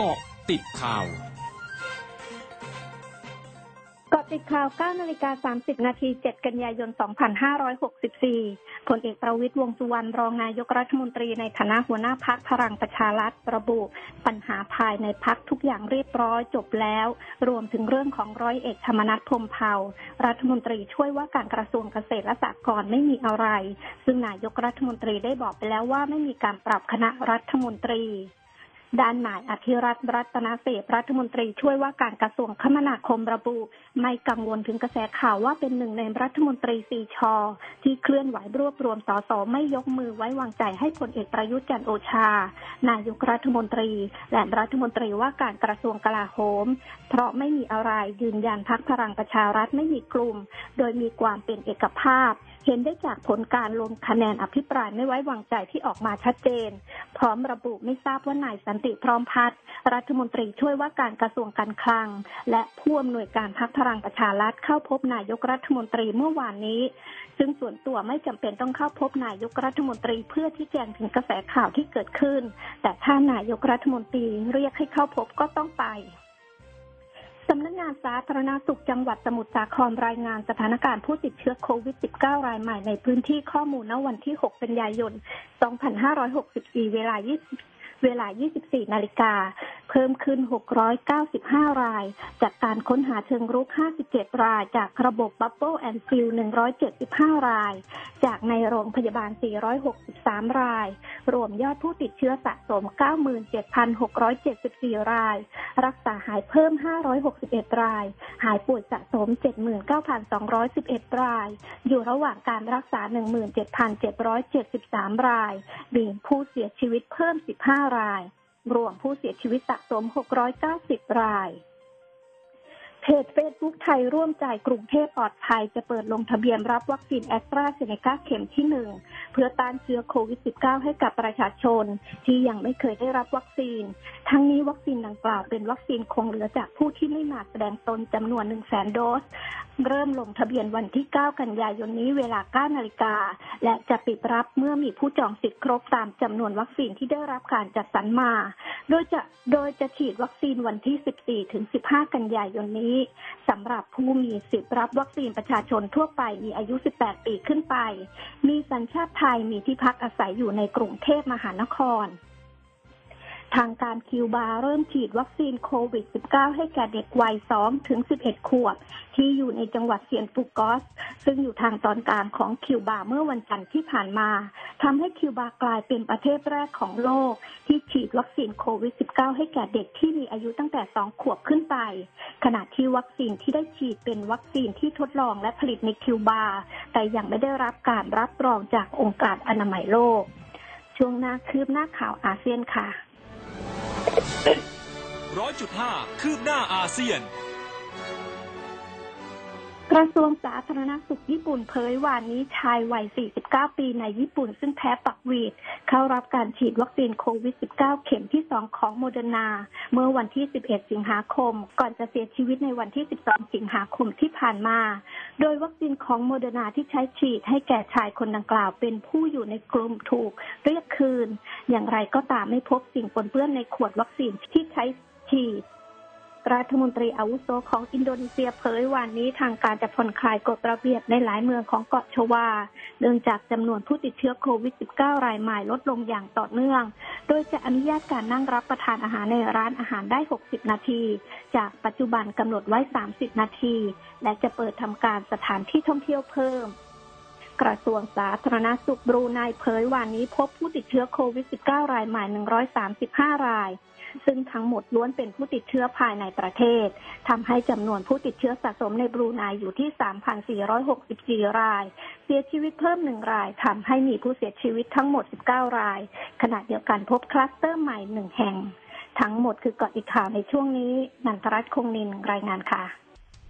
เกาะติดข่าวเกาะติดข่าว 9 นาฬิกา 30 นาที 7 กันยายน 2564 ผลเอกประวิตยวงสุวรรณรองนายกรัฐมนตรีในฐานะหัวหน้าพักพลังประชารัฐระบุ ปัญหาภายในพักทุกอย่างเรียบร้อยจบแล้ว รวมถึงเรื่องของร้อยเอกธรรมนัฐพรมเผ่า รัฐมนตรีช่วยว่าการกระทรวงเกษตรและสหกรณ์ไม่มีอะไร ซึ่งนายกรัฐมนตรีได้บอกไปแล้วว่าไม่มีการปรับคณะรัฐมนตรี ด้านนายอธิรัตน์รัตนเสพรัฐมนตรีช่วยว่าการกระทรวงคมนาคมระบุไม่กังวลถึงกระแสข่าวว่าเป็นหนึ่งในรัฐมนตรีสีชอ ที่เคลื่อนไหวรวบรวมสสไม่ยกมือไว้วางใจให้พลเอกประยุทธ์จันโอชา นายกรัฐมนตรี และรัฐมนตรีว่าการกระทรวงกลาโหม เพราะไม่มีอะไรยืนยันพักพลังประชารัฐไม่มีกลุ่ม โดยมีความเป็นเอกภาพเห็นได้จากผลการลงคะแนนอภิปรายไม่ไว้วางใจที่ออกมาชัดเจน พร้อมระบุไม่ทราบว่านายสันติพร้อมพัฒน์รัฐมนตรีช่วยว่าการกระทรวงการคลัง และผู้อำนวยการพักพลังประชารัฐเข้าพบนายกรัฐมนตรีเมื่อวานนี้ ซึ่งส่วนตัวไม่จำเป็นต้องเข้าพบนายกรัฐมนตรีเพื่อที่แจงถึงกระแสข่าวที่เกิดขึ้น แต่ถ้านายกรัฐมนตรีเรียกให้เข้าพบก็ต้องไปสำนักงานสาธารณสุขจังหวัดสมุทรสาครรายงานสถานการณ์ผู้ติดเชื้อโควิด -19 รายใหม่ในพื้นที่ข้อมูลณวันที่ 6 กันยายน 2564 เวลา20 เวลา 24 นาฬิกา เพิ่มขึ้น 695 ราย จากการค้นหาเชิงรุก 57 ราย จากระบบ Bubble and Fill 175 ราย จากในโรงพยาบาล 463 ราย รวมยอดผู้ติดเชื้อสะสม 97,674 ราย รักษาหายเพิ่ม 561 ราย หายป่วยสะสม 79,211 ราย อยู่ระหว่างการรักษา 17,773 ราย มีผู้เสียชีวิตเพิ่ม 15ราย รวมผู้เสียชีวิตสะสม 690 ราย เพจเฟซบุ๊กไทยร่วมใจกรุงเทพปลอดภัยจะเปิดลงทะเบียนรับวัคซีนแอสตราเซเนกาเข็มที่หนึ่ง เพื่อต้านเชื้อโควิด -19 ให้กับประชาชน ที่ยังไม่เคยได้รับวัคซีน ทั้งนี้วัคซีนดังกล่าวเป็นวัคซีนคงเหลือจากผู้ที่ไม่มาแสดงตนจำนวน 1 0 0 0 0แสนโดส เริ่มลงทะเบียนวันที่ 9 กันยายนนี้เวลา 9 นาฬิกา และจะปิดรับเมื่อมีผู้จองสิทธิ์ครบตามจำนวนวัคซีนที่ได้รับการจัดสรรมา โดยจะโดยจะฉีดวัคซีนวันที่ 14 ถึง 15 กันยายนนี้สำหรับผู้มีสิทธิ์รับวัคซีนประชาชนทั่วไปมีอายุ 18 ปีขึ้นไป มีสัญชาติไทยมีที่พักอาศัยอยู่ในกรุงเทพมหานคร ทางการคิวบาเริ่มฉีดวัคซีนโควิด -19 ให้แก่เด็กวัย 2 ถึง 11 ขวบ ที่อยู่ในจังหวัดเซียนฟูกอส ซึ่งอยู่ทางตอนกลางของคิวบาเมื่อวันจันทร์ที่ผ่านมาทำให้คิวบากลายเป็นประเทศแรกของโลก ที่ฉีดวัคซีนโควิด -19 ให้แก่เด็กที่มีอายุตั้งแต่ 2 ขวบขึ้นไป ขณะที่วัคซีนที่ได้ฉีดเป็นวัคซีนที่ทดลองและผลิตในคิวบา แต่ยังไม่ได้รับการรับรองจากองค์การอนามัยโลก ช่วงหน้าคืบหน้าข่าวอาเซียนค่ะ รอยจุดห้าคืบหน้าอาเซียน กระทรวงสาธารณสุขญี่ปุ่นเผยว่านี้ชายวัย 49 ปีในญี่ปุ่น ซึ่งแพ้บักวีต เข้ารับการฉีดวัคซีนโควิด -19 เข็มที่ 2 ของโมเดอร์นา เมื่อวันที่ 11 สิงหาคม ก่อนจะเสียชีวิตในวันที่ 12 สิงหาคมที่ผ่านมา โดยวัคซีนของโมเดอร์นาที่ใช้ฉีดให้แก่ชายคนดังกล่าวเป็นผู้อยู่ในกลุ่มถูกเรียกคืน อย่างไรก็ตามไม่พบสิ่งปนเปื้อนในขวดวัคซีนที่ใช้ฉีด รัฐมนตรีอาวุโสของอินโดนีเซียเผยวันนี้ทางการจะผ่อนคลายกฎระเบียบในหลายเมืองของเกาะชวา เนื่องจากจำนวนผู้ติดเชื้อโควิด -19 รายใหม่ลดลงอย่างต่อเนื่อง โดยจะอนุญาตการนั่งรับประทานอาหารในร้านอาหารได้ 60 นาที จากปัจจุบันกำหนดไว้ 30 นาที และจะเปิดทำการสถานที่ท่องเที่ยวเพิ่ม กระทรวงสาธารณสุขบรูไนเผยวันนี้พบผู้ติดเชื้อโควิด -19 รายใหม่ 135 ราย ซึ่งทั้งหมดล้วนเป็นผู้ติดเชื้อภายในประเทศ ทำให้จำนวนผู้ติดเชื้อสะสมในบรูไนอยู่ที่ 3,464 ราย เสียชีวิตเพิ่มหนึ่งราย ทำให้มีผู้เสียชีวิตทั้งหมด 19 ราย ขณะเดียวกันพบคลัสเตอร์ใหม่หนึ่งแห่ง ทั้งหมดคือเกาะอีกข่าวในช่วงนี้ นันทรัตน์คงนินรายงานค่ะ